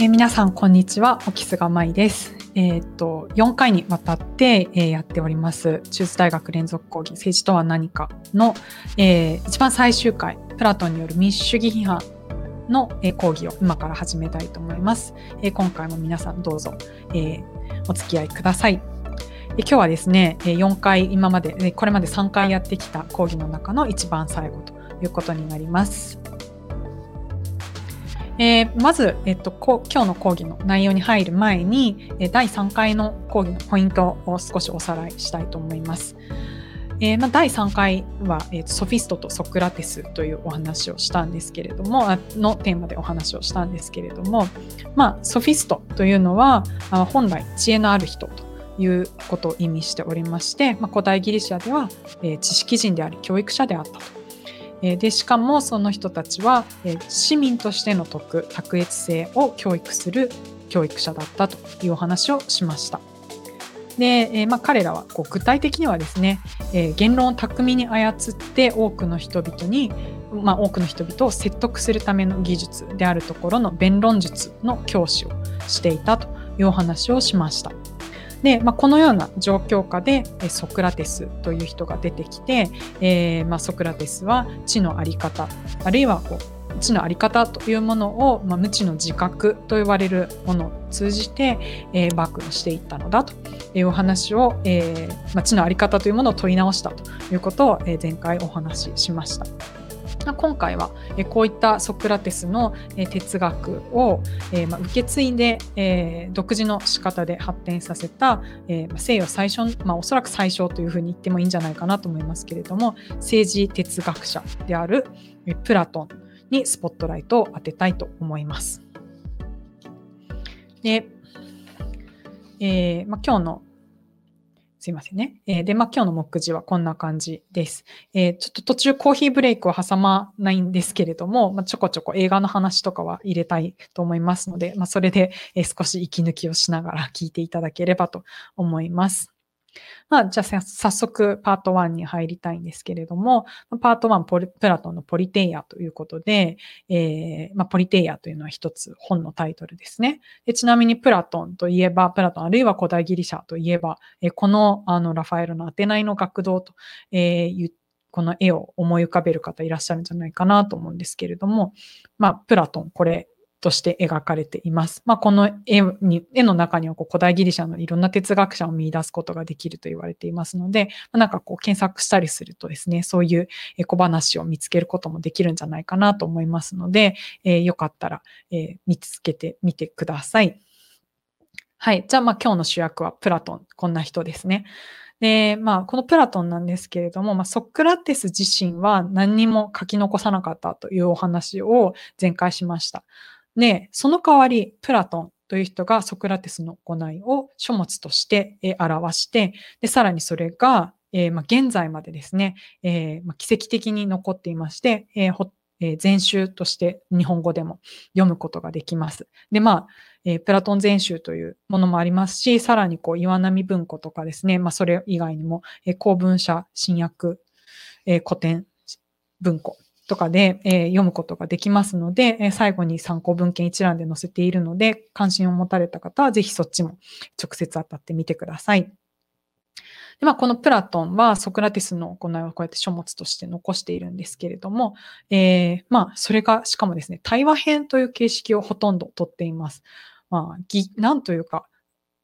えー、皆さん、こんにちは。オキスガマイです。えー、っと、4回にわたって、えー、やっております、中津大学連続講義、政治とは何かの、えー、一番最終回、プラトンによる民主主義批判の、えー、講義を今から始めたいと思います。えー、今回も皆さんどうぞ、えー、お付き合いください。今日はですね、4回、今まで、これまで3回やってきた講義の中の一番最後ということになります。えー、まず、えっと、今日の講義の内容に入る前に、え第3回の講義のポイントを少しおさらいしたいと思います。えーまあ、第3回は、えー、ソフィストとソクラテスというお話をしたんですけれども、のテーマでお話をしたんですけれども、まあ、ソフィストというのは、本来知恵のある人ということを意味しておりまして、まあ、古代ギリシャでは、えー、知識人であり教育者であったと。でしかもその人たちは市民としての徳卓越性を教育する教育者だったというお話をしました。で、えー、まあ、彼らはこう具体的にはですね、え、言論を巧みに操って多くの人々に、まあ、多くの人々を説得するための技術であるところの弁論術の教師をしていたというお話をしました。で、まあ、このような状況下でソクラテスという人が出てきて、えー、まあ、ソクラテスは知のあり方あるいはこう知のあり方というものを、まあ、無知の自覚と呼ばれるものを通じて、えー、暴露していったのだというお話を、えーまあ、知のあり方というものを問い直したということを、え、前回お話ししました。今回はこういったソクラテスの哲学を受け継いで独自の仕方で発展させた西洋最初、まあ、おそらく最初というふうに言ってもいいんじゃないかなと思いますけれども政治哲学者であるプラトンにスポットライトを当てたいと思います。で、えーまあ、今日のすいませんね。えー、で、まあ、今日の目次はこんな感じです。えー、ちょっと途中コーヒーブレイクを挟まないんですけれども、まあ、ちょこちょこ映画の話とかは入れたいと思いますので、まあ、それで、え少し息抜きをしながら聞いていただければと思います。まあ、じゃあ早速パート1に入りたいんですけれども、パート1プラトンのポリテイアということで、えー、まあ、ポリテイアというのは一つ本のタイトルですねで。ちなみにプラトンといえば、プラトンあるいは古代ギリシャといえば、えー、このあのラファエルのアテナイの学童と、えー、この絵を思い浮かべる方いらっしゃるんじゃないかなと思うんですけれども、まあ、プラトン、これ、として描かれています。まあ、この絵に絵の中にはこう古代ギリシャのいろんな哲学者を見出すことができると言われていますので、まあ、なんかこう検索したりするとですね、そういう小話を見つけることもできるんじゃないかなと思いますので、えー、よかったら、えー、見つけてみてください。はい。じゃあ、まあ今日の主役はプラトン。こんな人ですね。で、まあ、このプラトンなんですけれども、まあ、ソクラテス自身は何にも書き残さなかったというお話を前回しました。で、その代わり、プラトンという人がソクラテスの行いを書物として表して、で、さらにそれが、えー、まあ、現在までですね、えー、まあ、奇跡的に残っていまして、えーえ全集として日本語でも読むことができます。で、まあ、えー、プラトン全集というものもありますし、さらにこう岩波文庫とかですね、まあ、それ以外にも、えー、公文社、新訳、えー、古典文庫とかで、えー、読むことができますので、えー、最後に参考文献一覧で載せているので、関心を持たれた方はぜひそっちも直接当たってみてください。でまあ、このプラトンはソクラテスの行いをこうやって書物として残しているんですけれども、えー、まあ、それがしかもですね、対話編という形式をほとんどとっています。まあ、ぎ、なんというか、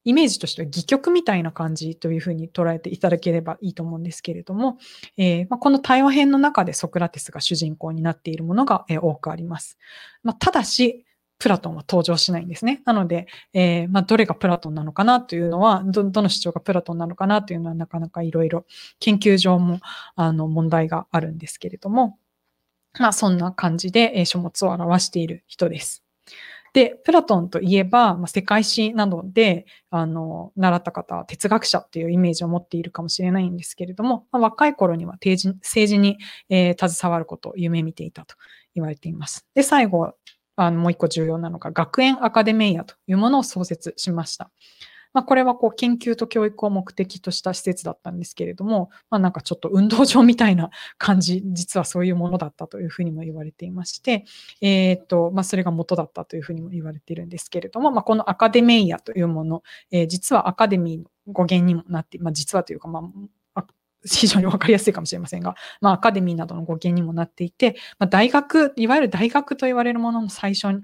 イメージとしては戯曲みたいな感じというふうに捉えていただければいいと思うんですけれども、えー、まあ、この対話編の中でソクラテスが主人公になっているものが、え、多くあります。まあ、ただし、プラトンは登場しないんですね。なので、えー、まあ、どれがプラトンなのかなというのは、ど、どの主張がプラトンなのかなというのはなかなかいろいろ研究上も、あの、問題があるんですけれども、まあ、そんな感じで、え、書物を表している人です。で、プラトンといえば、まあ、世界史などで、あの、習った方は哲学者っていうイメージを持っているかもしれないんですけれども、まあ、若い頃には政治に、えー、携わることを夢見ていたと言われています。で、最後、あのもう一個重要なのが、学園アカデミアというものを創設しました。まあ、これはこう研究と教育を目的とした施設だったんですけれども、まあ、なんかちょっと運動場みたいな感じ、実はそういうものだったというふうにも言われていまして、えっ、と、まあ、それが元だったというふうにも言われているんですけれども、まあ、このアカデメイヤというもの、えー、実はアカデミーの語源にもなって、まあ、実はというか、まあ、非常にわかりやすいかもしれませんが、まあ、アカデミーなどの語源にもなっていて、まあ、大学、いわゆる大学と言われるものの最初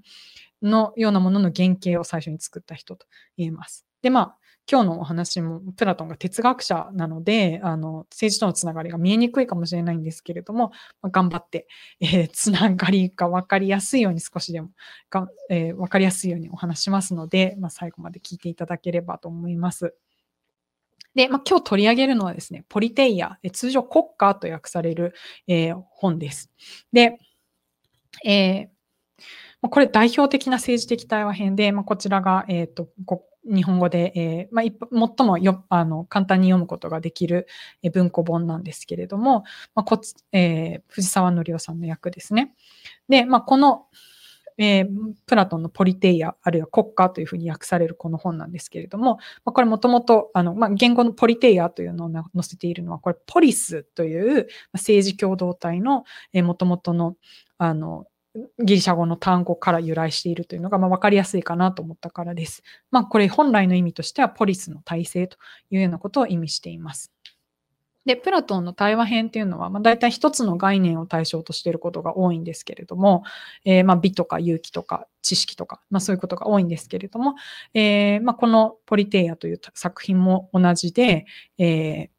のようなものの原型を最初に作った人と言えます。で、まあ、今日のお話も、プラトンが哲学者なので、あの、政治とのつながりが見えにくいかもしれないんですけれども、まあ、頑張って、えー、つながりが分かりやすいように少しでもが、えー、分かりやすいようにお話しますので、まあ、最後まで聞いていただければと思います。で、まあ、今日取り上げるのはですね、ポリテイア、通常国家と訳される、えー、本です。で、えー、これ代表的な政治的対話編で、まあ、こちらが、えーと、日本語で、えーまあ、最もよあの簡単に読むことができる文庫本なんですけれども、まあこえー、藤沢則夫さんの役ですね。で、まあ、この、えー、プラトンのポリテイア、あるいは国家というふうに訳されるこの本なんですけれども、まあ、これもともと、あの、まあ、言語のポリテイアというのを載せているのは、これポリスという政治共同体の、えー、もともとの、あの、ギリシャ語の単語から由来しているというのが、まあ、分かりやすいかなと思ったからです。まあ、これ本来の意味としてはポリスの体制というようなことを意味しています。で、プラトンの対話編っていうのは、まあ、大体一つの概念を対象としていることが多いんですけれども、えー、まあ美とか勇気とか知識とか、まあ、そういうことが多いんですけれども、えー、まあ、このポリテイアという作品も同じで、えー、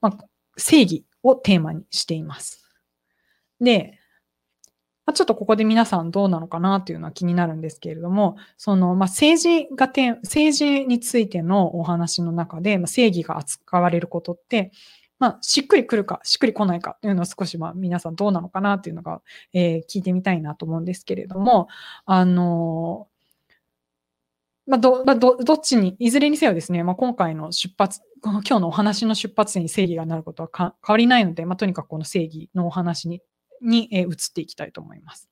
まあ、正義をテーマにしています。で、まあ、ちょっとここで皆さんどうなのかなというのは気になるんですけれども、その、まあ、政治がて政治についてのお話の中で、まあ、正義が扱われることって、まあ、しっくりくるか、しっくりこないかというのは少し、まあ、皆さんどうなのかなというのが、えー、聞いてみたいなと思うんですけれども、あのまあ、ど、まあ、ど、どっちに、いずれにせよですね、まあ、今回の出発、今日のお話の出発点に正義がなることは変わりないので、まあ、とにかくこの正義のお話に、に、え、移っていきたいと思います。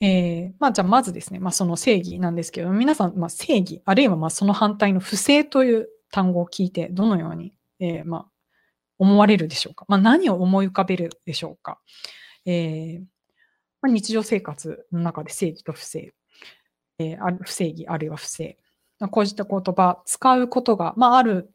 えー、まあ、じゃあまずですね、まあ、その正義なんですけど、皆さん、まあ、正義、あるいはまその反対の不正という単語を聞いて、どのように、えー、ま、思われるでしょうか？ま、何を思い浮かべるでしょうか？えーま、日常生活の中で正義と不正、えー、不正義あるいは不正、こうした言葉、使うことが、まあ、ある、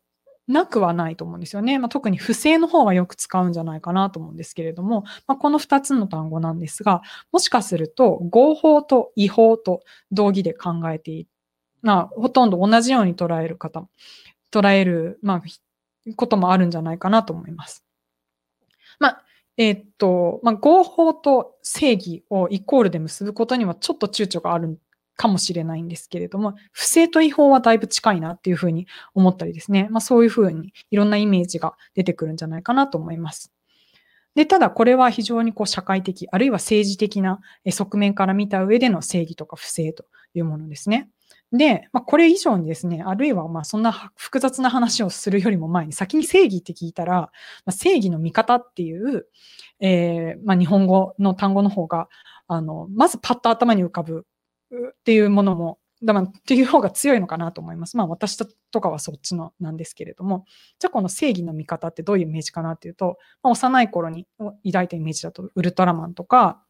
なくはないと思うんですよね。まあ、特に不正の方はよく使うんじゃないかなと思うんですけれども、まあ、この2つの単語なんですが、もしかすると合法と違法と同義で考えている、まあ、ほとんど同じように捉える方捉える、まあ、こともあるんじゃないかなと思います。まあ、えー、っと、まあ、合法と正義をイコールで結ぶことにはちょっと躊躇があるかもしれないんですけれども、不正と違法はだいぶ近いなっていうふうに思ったりですね。まあ、そういうふうにいろんなイメージが出てくるんじゃないかなと思います。で、ただこれは非常にこう社会的、あるいは政治的な側面から見た上での正義とか不正というものですね。で、まあ、これ以上にですね、あるいはまあそんな複雑な話をするよりも前に、先に正義って聞いたら、まあ、正義の味方っていう、えー、まあ、日本語の単語の方が、あの、まずパッと頭に浮かぶっていうものも、だまっていう方が強いのかなと思います。まあ私とかはそっちのなんですけれども、じゃあこの正義の味方ってどういうイメージかなっていうと、まあ、幼い頃に抱いたイメージだとウルトラマンとか、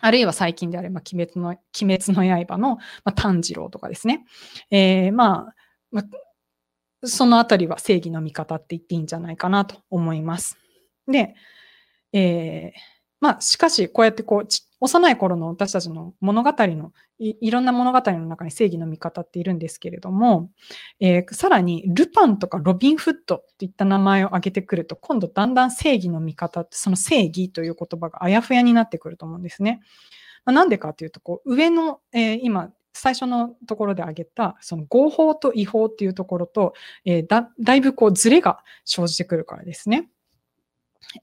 あるいは最近であれば、鬼滅の、鬼滅の刃の、まあ、炭治郎とかですね。えー、まあ、まあ、そのあたりは正義の味方って言っていいんじゃないかなと思います。で、えー、まあ、しかし、こうやってこう、幼い頃の私たちの物語のい、ろんな物語の中に正義の味方っているんですけれども、えー、さらに、ルパンとかロビン・フットといった名前を挙げてくると、今度だんだん正義の味方って、その正義という言葉があやふやになってくると思うんですね。まあ、なんでかというと、こう、上の、えー、今、最初のところで挙げた、その合法と違法っていうところと、えー、だ、だいぶこう、ズレが生じてくるからですね。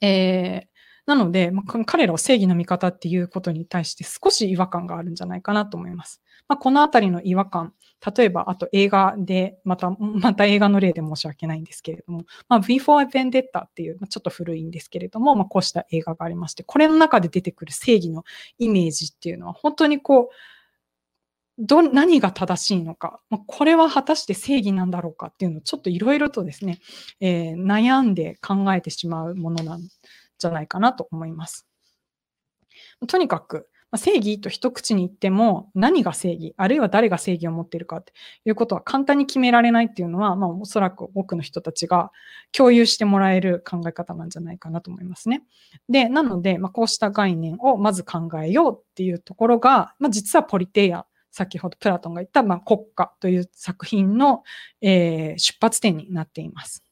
えー、なので、まあ、彼らを正義の味方っていうことに対して少し違和感があるんじゃないかなと思います。まあ、このあたりの違和感、例えば、あと映画で、また、また映画の例で申し訳ないんですけれども、まあ、V for Vendetta っていう、ちょっと古いんですけれども、まあ、こうした映画がありまして、これの中で出てくる正義のイメージっていうのは、本当にこう、ど、何が正しいのか、これは果たして正義なんだろうかっていうのをちょっといろいろとですね、えー、悩んで考えてしまうものなんじゃないかなと思います。とにかく、正義と一口に言っても何が正義、あるいは誰が正義を持っているかっていうことは簡単に決められないっていうのは、まあおそらく多くの人たちが共有してもらえる考え方なんじゃないかなと思いますね。で、なので、まあ、こうした概念をまず考えようっていうところが、まあ、実はポリテイア先ほどプラトンが言った、まあ、国家という作品の、えー、出発点になっています。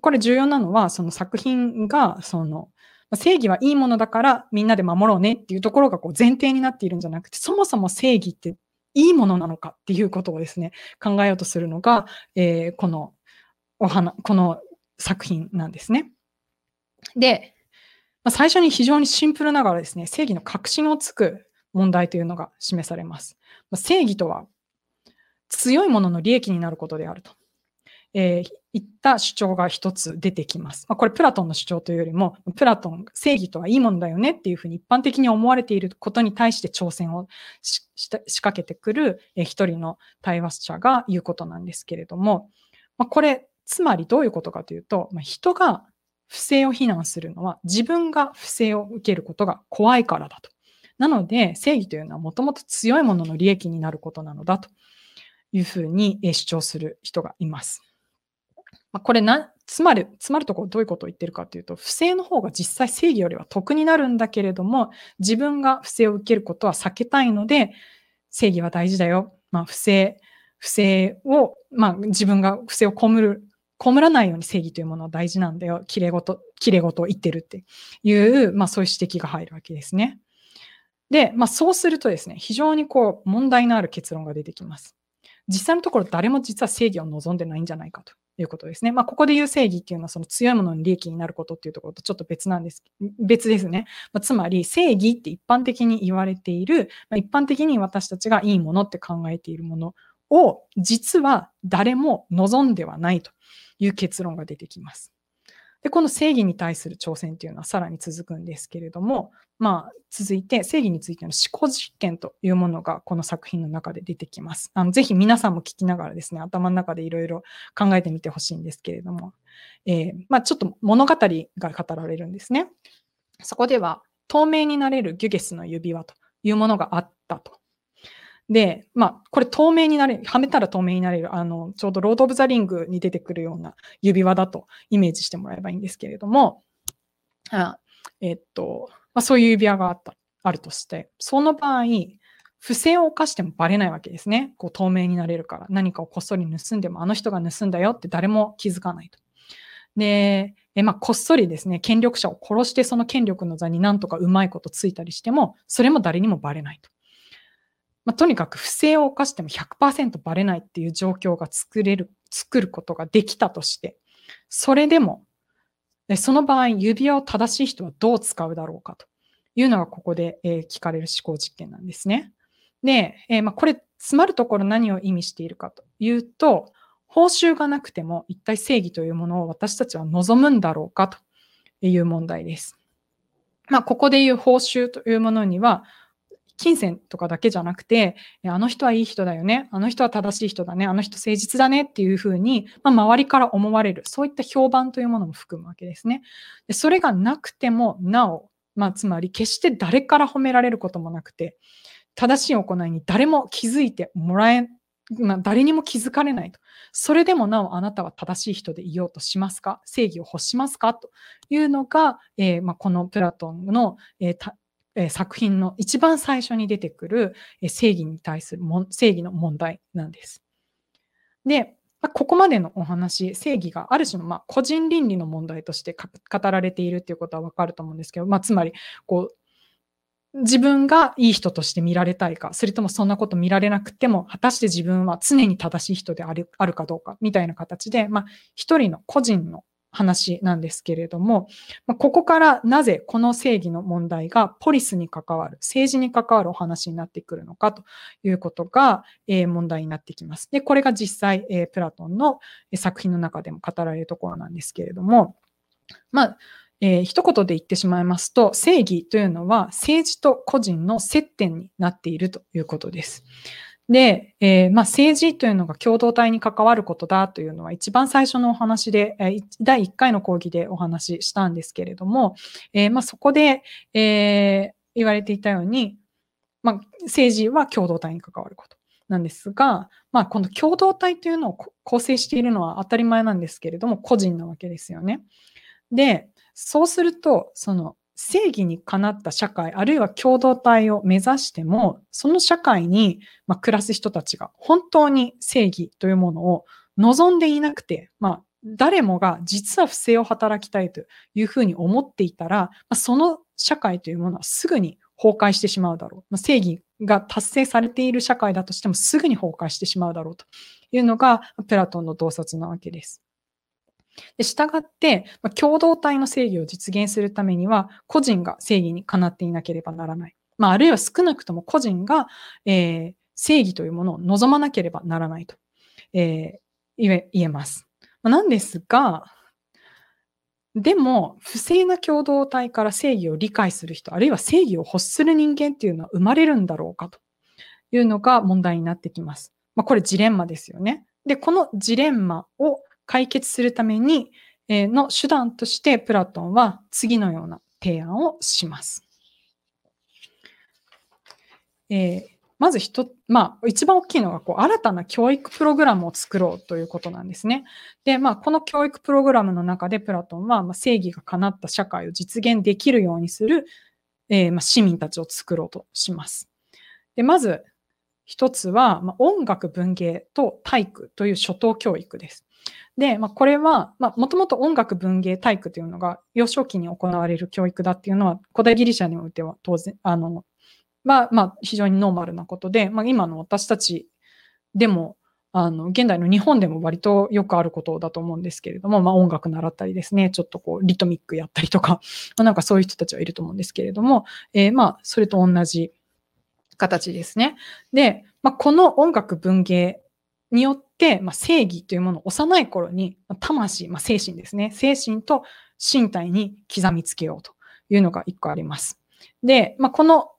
これ重要なのは、その作品が、その、正義はいいものだからみんなで守ろうねっていうところがこう前提になっているんじゃなくて、そもそも正義っていいものなのかっていうことをですね、考えようとするのが、えー、このお花、この作品なんですね。で、まあ、最初に非常にシンプルながらですね、正義の確信をつく問題というのが示されます。正義とは強いものの利益になることであると。えー、いった主張が一つ出てきます。まあ、これプラトンの主張というよりも、プラトン、正義とはいいものだよねっていうふうに一般的に思われていることに対して挑戦を仕掛けてくる、一人の対話者が言うことなんですけれども、まあ、これ、つまりどういうことかというと、まあ、人が不正を非難するのは自分が不正を受けることが怖いからだと。なので、正義というのはもともと強いものの利益になることなのだというふうに主張する人がいます。まこれな、つまる、つまるところどういうことを言ってるかというと、不正の方が実際正義よりは得になるんだけれども、自分が不正を受けることは避けたいので、正義は大事だよ。まあ、不正、不正を、まあ、自分が不正を被る、被らないように正義というものは大事なんだよ。綺麗事、綺麗事を言ってるっていう、まあそういう指摘が入るわけですね。で、まあ、そうするとですね、非常にこう問題のある結論が出てきます。実際のところ誰も実は正義を望んでないんじゃないかということですね。まあ、ここで言う正義っていうのはその強いものに利益になることっていうところとちょっと別なんです。別ですね。まあ、つまり正義って一般的に言われている、まあ、一般的に私たちがいいものって考えているものを実は誰も望んではないという結論が出てきます。で、この正義に対する挑戦っていうのはさらに続くんですけれども、まあ、続いて正義についての思考実験というものがこの作品の中で出てきます。あのぜひ皆さんも聞きながらですね、頭の中でいろいろ考えてみてほしいんですけれども、えー、まあ、ちょっと物語が語られるんですね。そこでは、透明になれるギュゲスの指輪というものがあったと。で、まあ、これ透明になれる、はめたら透明になれる、あの、ちょうどロード・オブ・ザ・リングに出てくるような指輪だとイメージしてもらえばいいんですけれども、あえっと、まあ、そういう指輪があった、あるとして、その場合、不正を犯してもバレないわけですね。こう透明になれるから。何かをこっそり盗んでも、あの人が盗んだよって誰も気づかないと。で、えまあ、こっそりですね、権力者を殺してその権力の座になんとかうまいことついたりしても、それも誰にもバレないと。まあ、とにかく不正を犯しても100%バレないっていう状況が作れる、作ることができたとして、それでも、その場合、指輪を正しい人はどう使うだろうかというのがここで、え聞かれる思考実験なんですね。で、えまあ、これ、詰まるところ何を意味しているかというと、報酬がなくても一体正義というものを私たちは望むんだろうかという問題です。まあ、ここでいう報酬というものには、金銭とかだけじゃなくて、あの人はいい人だよね、あの人は正しい人だね、あの人誠実だね。っていうふうに、まあ、周りから思われる、そういった評判というものも含むわけですね。でそれがなくてもなお、まあ、つまり決して誰から褒められることもなくて、正しい行いに誰も気づいてもらえ、まあ、誰にも気づかれないと。それでもなおあなたは正しい人でいようとしますか？正義を欲しますか？というのが、えーまあ、このプラトンの、えー、え作品の一番最初に出てくる、え正義に対するも正義の問題なんです。で、まここまでのお話、正義がある種のま個人倫理の問題として語られているっていうことはわかると思うんですけど、まあ、つまりこう自分がいい人として見られたいか、それともそんなこと見られなくても、果たして自分は常に正しい人であるあるかどうかみたいな形で、まあ、一人の個人の話なんですけれども、まここからなぜこの正義の問題がポリスに関わる、政治に関わるお話になってくるのかということが、え問題になってきます。で、これが実際、えプラトンの作品の中でも語られるところなんですけれども、まあ、えー、一言で言ってしまいますと、正義というのは政治と個人の接点になっているということです。で、えー、まあ、政治というのが共同体に関わることだというのは一番最初のお話で、えー、第1回の講義でお話ししたんですけれども、えー、まあ、そこで、え言われていたように、まあ、政治は共同体に関わることなんですが、まあ、この共同体というのを構成しているのは当たり前なんですけれども、個人なわけですよね。で、そうすると、その正義にかなった社会、あるいは共同体を目指しても、その社会に、ま暮らす人たちが本当に正義というものを望んでいなくて、まあ、誰もが実は不正を働きたいというふうに思っていたら、まあ、その社会というものはすぐに崩壊してしまうだろう。まあ、正義が達成されている社会だとしてもすぐに崩壊してしまうだろうというのがプラトンの洞察なわけです。で、従って、ま、共同体の正義を実現するためには、個人が正義にかなっていなければならない。まあ、あるいは少なくとも個人が、えー、正義というものを望まなければならないと、えー、言えます。ま、なんですが、でも、不正な共同体から正義を理解する人、あるいは正義を欲する人間っていうのは生まれるんだろうかというのが問題になってきます。まあ、これジレンマですよね。で、このジレンマを解決するために、えの手段としてプラトンは次のような提案をします。えー、まず一、まあ、一番大きいのがこう新たな教育プログラムを作ろうということなんですね。で、まあ、この教育プログラムの中でプラトンは、まあ、正義が叶った社会を実現できるようにする、えー、まあ、市民たちを作ろうとします。で、まず一つは、まあ、音楽文芸と体育という初等教育です。で、まあ、これは、まあ、もともと音楽、文芸、体育というのが幼少期に行われる教育だっていうのは、古代ギリシャにおいては当然、あの、まあ、まあ、非常にノーマルなことで、まあ、今の私たちでも、あの、現代の日本でも割とよくあることだと思うんですけれども、まあ音楽習ったりですね、ちょっとこう、リトミックやったりとか、なんかそういう人たちはいると思うんですけれども、えー、まあ、それと同じ形ですね。で、まあ、この音楽文芸によって、まあ、正義というものを幼い頃に、ま、魂、まあ、精神ですね。精神と身体に刻みつけようというのが一個あります。で、まあ、この、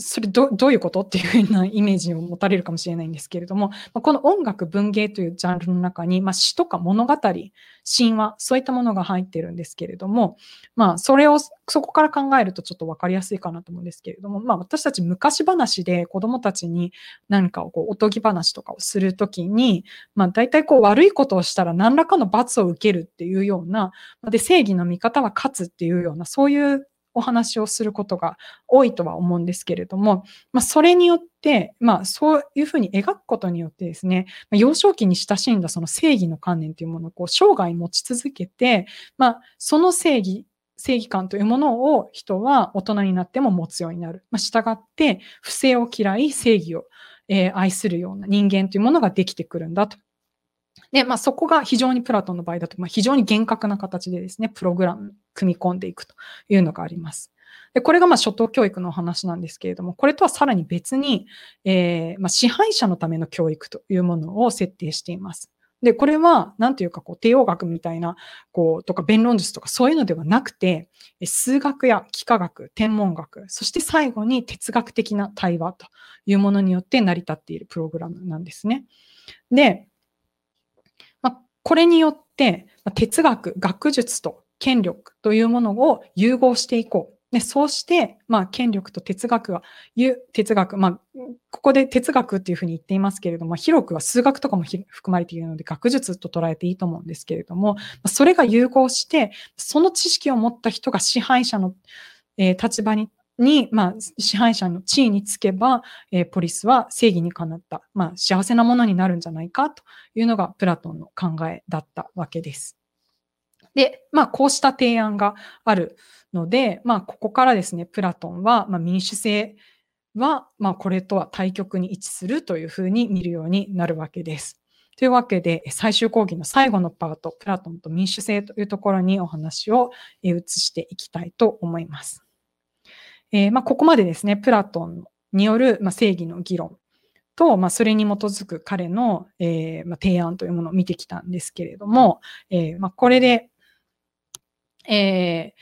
それどどういうことっていうふうなイメージを持たれるかもしれないんですけれども、まあ、この音楽文芸というジャンルの中に、まあ、詩とか物語、神話、そういったものが入ってるんですけれども、まあ、それをそこから考えるとちょっと分かりやすいかなと思うんですけれども、まあ、私たち昔話で子供たちに何かをこうおとぎ話とかをするときに、まあ、大体こう悪いことをしたら何らかの罰を受けるっていうような、で、正義の味方は勝つっていうような、そういうお話をすることが多いとは思うんですけれども、まあ、それによって、まあ、そういうふうに描くことによってですね、まあ、幼少期に親しんだその正義の観念というものをこう生涯持ち続けて、まあ、その正義、正義感というものを人は大人になっても持つようになる。まあ、従って、不正を嫌い、正義を、え、愛するような人間というものができてくるんだとで、まあ、そこが非常にプラトンの場合だと、まあ、非常に厳格な形でですね、プログラム組み込んでいくというのがあります。で、これがまあ初等教育の話なんですけれども、これとはさらに別に、えー、まあ、支配者のための教育というものを設定しています。で、これは、なんというか、こう、帝王学みたいな、こう、とか、弁論術とか、そういうのではなくて、数学や幾何学、天文学、そして最後に哲学的な対話というものによって成り立っているプログラムなんですね。で、これによって、哲学、学術と権力というものを融合していこう。でそうして、まあ、権力と哲学は、哲学、まあ、ここで哲学っていうふうに言っていますけれども、広くは数学とかも含まれているので、学術と捉えていいと思うんですけれども、それが融合して、その知識を持った人が支配者の、えー、立場にに、まあ、支配者の地位につけば、えー、ポリスは正義にかなった、まあ、幸せなものになるんじゃないかというのがプラトンの考えだったわけです。で、まあ、こうした提案があるので、まあ、ここからですね、プラトンは、まあ、民主制は、まあ、これとは対極に位置するというふうに見るようになるわけです。というわけで、最終講義の最後のパート、プラトンと民主制というところにお話を移していきたいと思います。えー、まあ、ここまでですね、プラトンによる、ま、正義の議論と、まあ、それに基づく彼の、えー、ま、提案というものを見てきたんですけれども、えー、ま、これで、え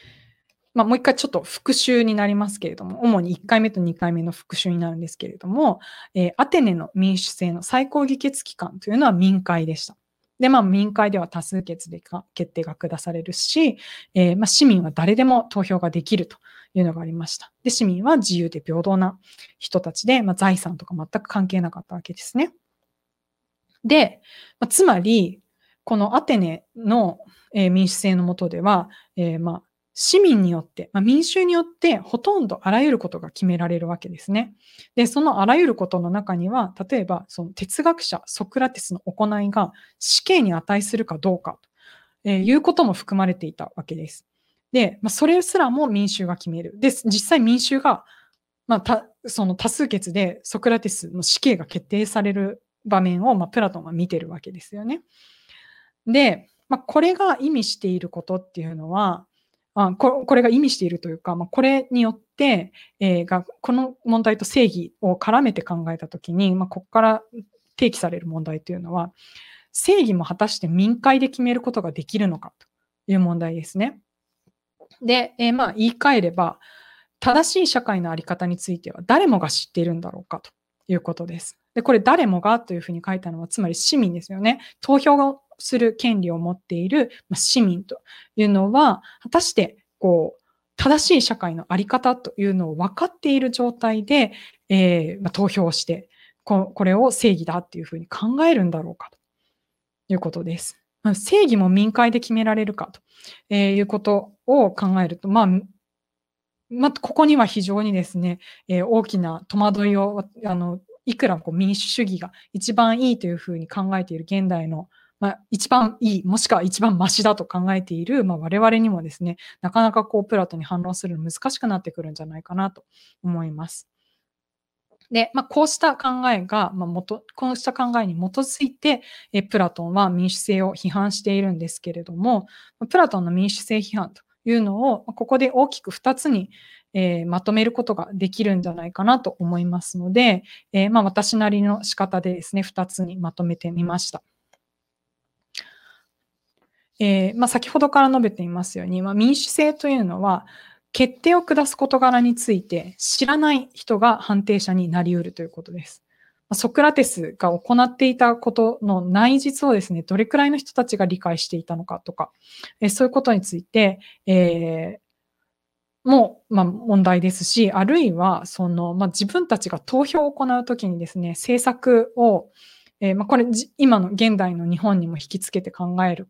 まあ、もう一回ちょっと復習になりますけれども、主に1回目と2回目の復習になるんですけれども、え、アテネの民主制の最高議決機関というのは民会でした。で、まあ、民会では多数決で決定が下されるし、えー、まあ、市民は誰でも投票ができるというのがありました。で、市民は自由で平等な人たちで、まあ、財産とか全く関係なかったわけですね。で、まあ、つまり、このアテネの、え、民主制のもとでは、えー、まあ、市民によって、まあ、民衆によってほとんどあらゆることが決められるわけですね。で、そのあらゆることの中には、例えばその哲学者ソクラテスの行いが死刑に値するかどうかということも含まれていたわけです。で、まあ、それすらも民衆が決める。で、実際民衆が、まあ、その多数決でソクラテスの死刑が決定される場面を、まあ、プラトンは見てるわけですよね。で、まあ、これが意味していることっていうのは、あここれが意味しているというか、まあ、これによって、えー、がこの問題と正義を絡めて考えたときに、まあ、ここから提起される問題というのは、正義も果たして民会で決めることができるのかという問題ですね。で、えー、まあ言い換えれば、正しい社会のあり方については誰もが知っているんだろうかということです。で、これ誰もがというふうに書いたのは、つまり市民ですよね。投票をする権利を持っている市民というのは、果たしてこう正しい社会のあり方というのを分かっている状態で、えー、まあ、投票してこ、これを正義だっていうふうに考えるんだろうかということです。正義も民会で決められるかと、え、いうことを考えると、まあ、まあ、ここには非常にですね、えー、大きな戸惑いを、あの、いくらこう民主主義が一番いいというふうに考えている現代のまあ、一番いい、もしくは一番マシだと考えている、まあ、我々にもですね、なかなかこう、プラトに反論するの難しくなってくるんじゃないかなと思います。で、まあ、こうした考えが、まあ、元、こうした考えに基づいて、えプラトンは民主制を批判しているんですけれども、プラトンの民主制批判というのを、ここで大きく2つに、えー、まとめることができるんじゃないかなと思いますので、えー、まあ、私なりの仕方でですね、2つにまとめてみました。えー、まあ、先ほどから述べていますように、まあ、民主制というのは、決定を下す事柄について知らない人が判定者になり得るということです。ソクラテスが行っていたことの内実をですね、どれくらいの人たちが理解していたのかとか、えそういうことについて、えー、もう、まあ、問題ですし、あるいは、その、まあ、自分たちが投票を行うときにですね、政策を、えー、まあ、これ、今の現代の日本にも引きつけて考える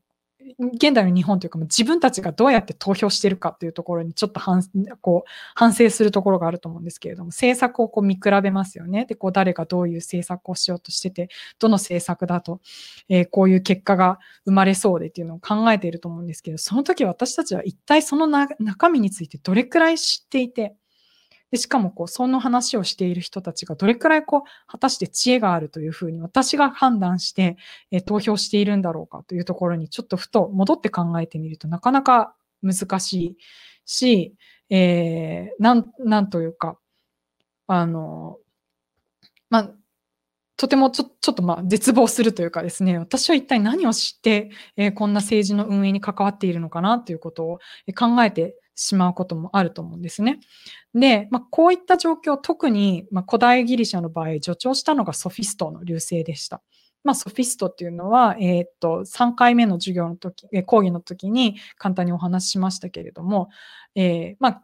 現代の日本というか、自分たちがどうやって投票してるかっていうところにちょっと反こう反省するところがあると思うんですけれども、政策をこう見比べますよね。で、こう誰がどういう政策をしようとしてて、どの政策だと、えー、こういう結果が生まれそうでっていうのを考えていると思うんですけど、その時私たちは一体その中身についてどれくらい知っていて、でしかもこう、その話をしている人たちがどれくらいこう、果たして知恵があるというふうに私が判断して、え投票しているんだろうかというところにちょっとふと戻って考えてみるとなかなか難しいし、えー、なん、なんというか、あの、まあ、とてもちょちょっとまあ絶望するというかですね、私は一体何を知って、えー、こんな政治の運営に関わっているのかなということを考えてしまうこともあると思うんですね。で、まあ、こういった状況、特に、ま古代ギリシャの場合、助長したのがソフィストの隆盛でした。まあ、ソフィストっていうのは、えー、っと、3回目の授業の時、講義の時に簡単にお話ししましたけれども、えー、まあ、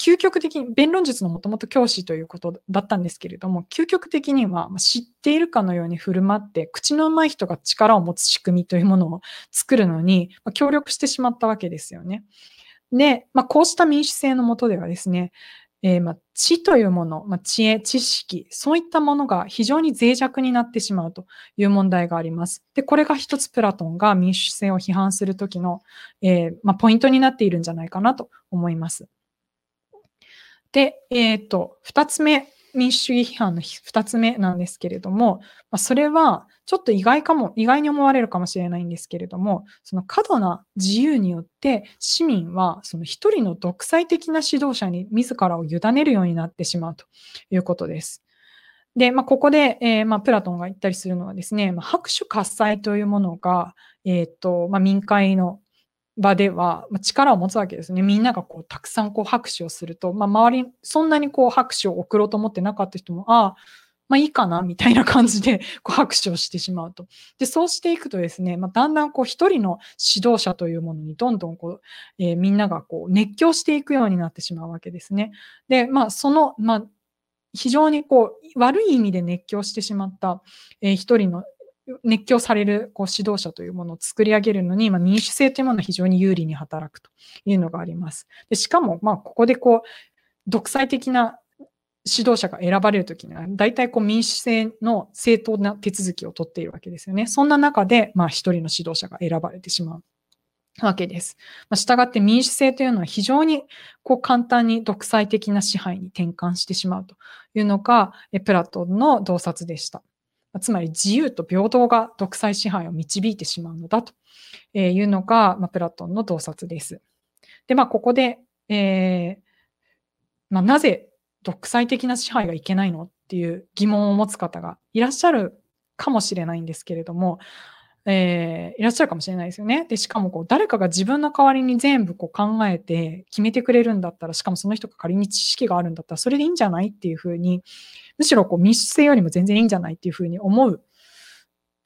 究極的に、弁論術のもともと教師ということだったんですけれども、究極的には知っているかのように振る舞って、口の上手い人が力を持つ仕組みというものを作るのに、協力してしまったわけですよね。で、まあ、こうした民主制のもとではですね、えー、まあ、知というもの、まあ、知恵、知識、そういったものが非常に脆弱になってしまうという問題があります。で、これが一つプラトンが民主制を批判するときの、えー、まあ、ポイントになっているんじゃないかなと思います。で、えっ、ー、と、二つ目、民主主義批判の二つ目なんですけれども、まあ、それはちょっと意外かも、意外に思われるかもしれないんですけれども、その過度な自由によって市民はその一人の独裁的な指導者に自らを委ねるようになってしまうということです。で、まあ、ここで、えー、まあ、プラトンが言ったりするのはですね、まあ、拍手喝采というものが、えっ、ー、と、まあ、民会の場では力を持つわけですね。みんながこうたくさんこう拍手をすると、まあ、周り、そんなにこう拍手を送ろうと思ってなかった人も、ああ、まあいいかなみたいな感じでこう拍手をしてしまうと。で、そうしていくとですね、まあ、だんだんこう一人の指導者というものにどんどんこう、えー、みんながこう熱狂していくようになってしまうわけですね。で、まあその、まあ非常にこう悪い意味で熱狂してしまった、えー、一人の熱狂されるこう指導者というものを作り上げるのに、まあ、民主制というものは非常に有利に働くというのがあります。でしかも、まあ、ここでこう、独裁的な指導者が選ばれるときには、大体こう民主制の正当な手続きを取っているわけですよね。そんな中で、まあ一人の指導者が選ばれてしまうわけです。まあ、従って民主制というのは非常にこう簡単に独裁的な支配に転換してしまうというのが、プラトンの洞察でした。つまり自由と平等が独裁支配を導いてしまうのだというのが、まあ、プラトンの洞察です。で、まあ、ここで、えーまあ、なぜ独裁的な支配がいけないのっていう疑問を持つ方がいらっしゃるかもしれないんですけれども、えー、いらっしゃるかもしれないですよね。で、しかもこう誰かが自分の代わりに全部こう考えて決めてくれるんだったら、しかもその人が仮に知識があるんだったら、それでいいんじゃないっていうふうに、むしろこう密室性よりも全然いいんじゃないっていうふうに思う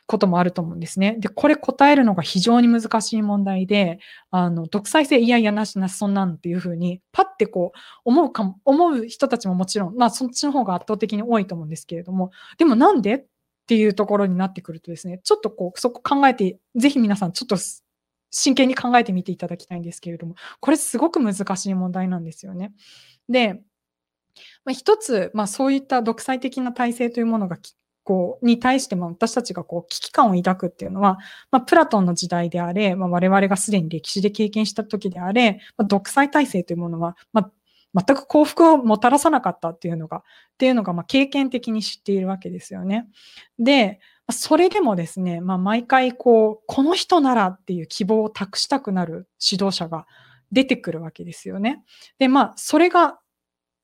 こともあると思うんですね。で、これ答えるのが非常に難しい問題で、あの、独裁性いやいやなしなしそんなんっていうふうに、パッてこう、思うかも、思う人たちももちろん、まあそっちの方が圧倒的に多いと思うんですけれども、でもなんでっていうところになってくるとですね、ちょっとこう、そこ考えて、ぜひ皆さんちょっと真剣に考えてみていただきたいんですけれども、これすごく難しい問題なんですよね。で、まあ、一つ、まあ、そういった独裁的な体制というものがこうに対しても私たちがこう危機感を抱くっていうのは、まあ、プラトンの時代であれ、まあ、我々がすでに歴史で経験した時であれ、まあ、独裁体制というものは、まあ、全く幸福をもたらさなかったっていうのが、っていうのが、ま、経験的に知っているわけですよね。で、それでもですね、まあ、毎回、こう、この人ならっていう希望を託したくなる指導者が出てくるわけですよね。で、まあ、それが、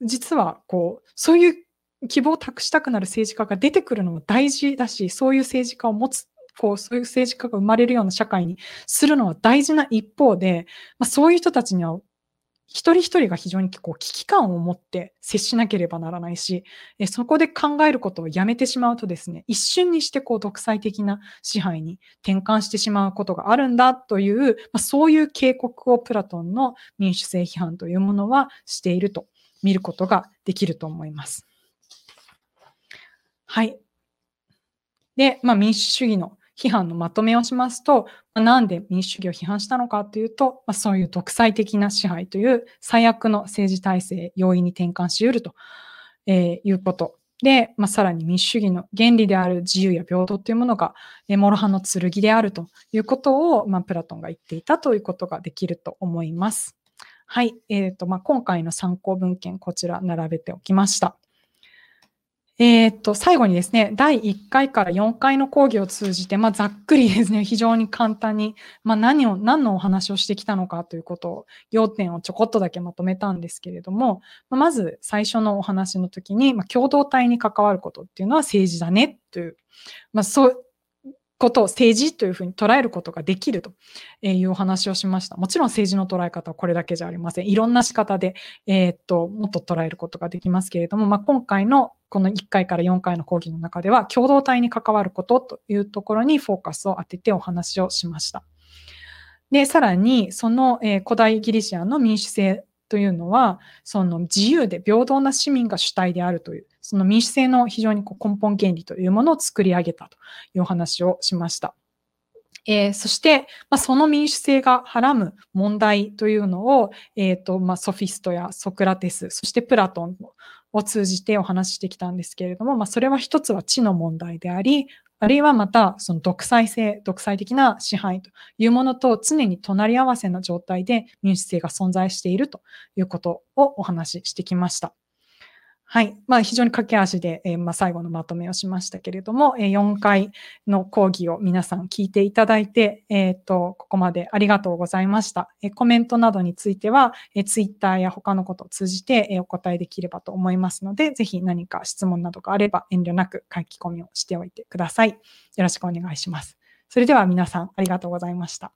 実は、こう、そういう希望を託したくなる政治家が出てくるのも大事だし、そういう政治家を持つ、こう、そういう政治家が生まれるような社会にするのは大事な一方で、まあ、そういう人たちには一人一人が非常にこう危機感を持って接しなければならないし、そこで考えることをやめてしまうとですね、一瞬にしてこう独裁的な支配に転換してしまうことがあるんだという、まあ、そういう警告をプラトンの民主制批判というものはしていると見ることができると思います。はい。で、まあ、民主主義の批判のまとめをしますと、まあなんで民主主義を批判したのかというと、まあ、そういう独裁的な支配という最悪の政治体制、容易に転換し得ると、えー、いうこと。で、まあ、さらに民主主義の原理である自由や平等というものが、えー、諸刃の剣であるということを、まあ、プラトンが言っていたということができると思います。はい。え、ー、と、まあ、今回の参考文献、こちら並べておきました。えー、っと、最後にですね、第1回から4回の講義を通じて、まあ、ざっくりですね、非常に簡単に、まあ、何を、何のお話をしてきたのかということを、要点をちょこっとだけまとめたんですけれども、ま、ず最初のお話の時に、まあ、共同体に関わることっていうのは政治だねという、まあ、そう、ことを政治というふうに捉えることができるというお話をしました。もちろん政治の捉え方はこれだけじゃありません。いろんな仕方で、えー、っと、もっと捉えることができますけれども、まあ、今回のこの1回から4回の講義の中では、共同体に関わることというところにフォーカスを当ててお話をしました。で、さらに、その、え、古代ギリシアの民主制というのは、その自由で平等な市民が主体であるという、その民主制の非常にこう根本原理というものを作り上げたというお話をしました。えー、そして、まあ、その民主制がはらむ問題というのを、えーとまあ、ソフィストやソクラテス、そしてプラトンを通じてお話ししてきたんですけれども、まあ、それは一つは知の問題であり、あるいはまたその独裁性、独裁的な支配というものと常に隣り合わせの状態で民主制が存在しているということをお話ししてきました。はい。まあ、非常に駆け足で、えー、まあ、最後のまとめをしましたけれども、えー、4回の講義を皆さん聞いていただいて、えっ、ー、と、ここまでありがとうございました。えコメントなどについては、え Twitter や他のことを通じて、えお答えできればと思いますので、ぜひ何か質問などがあれば遠慮なく書き込みをしておいてください。よろしくお願いします。それでは皆さんありがとうございました。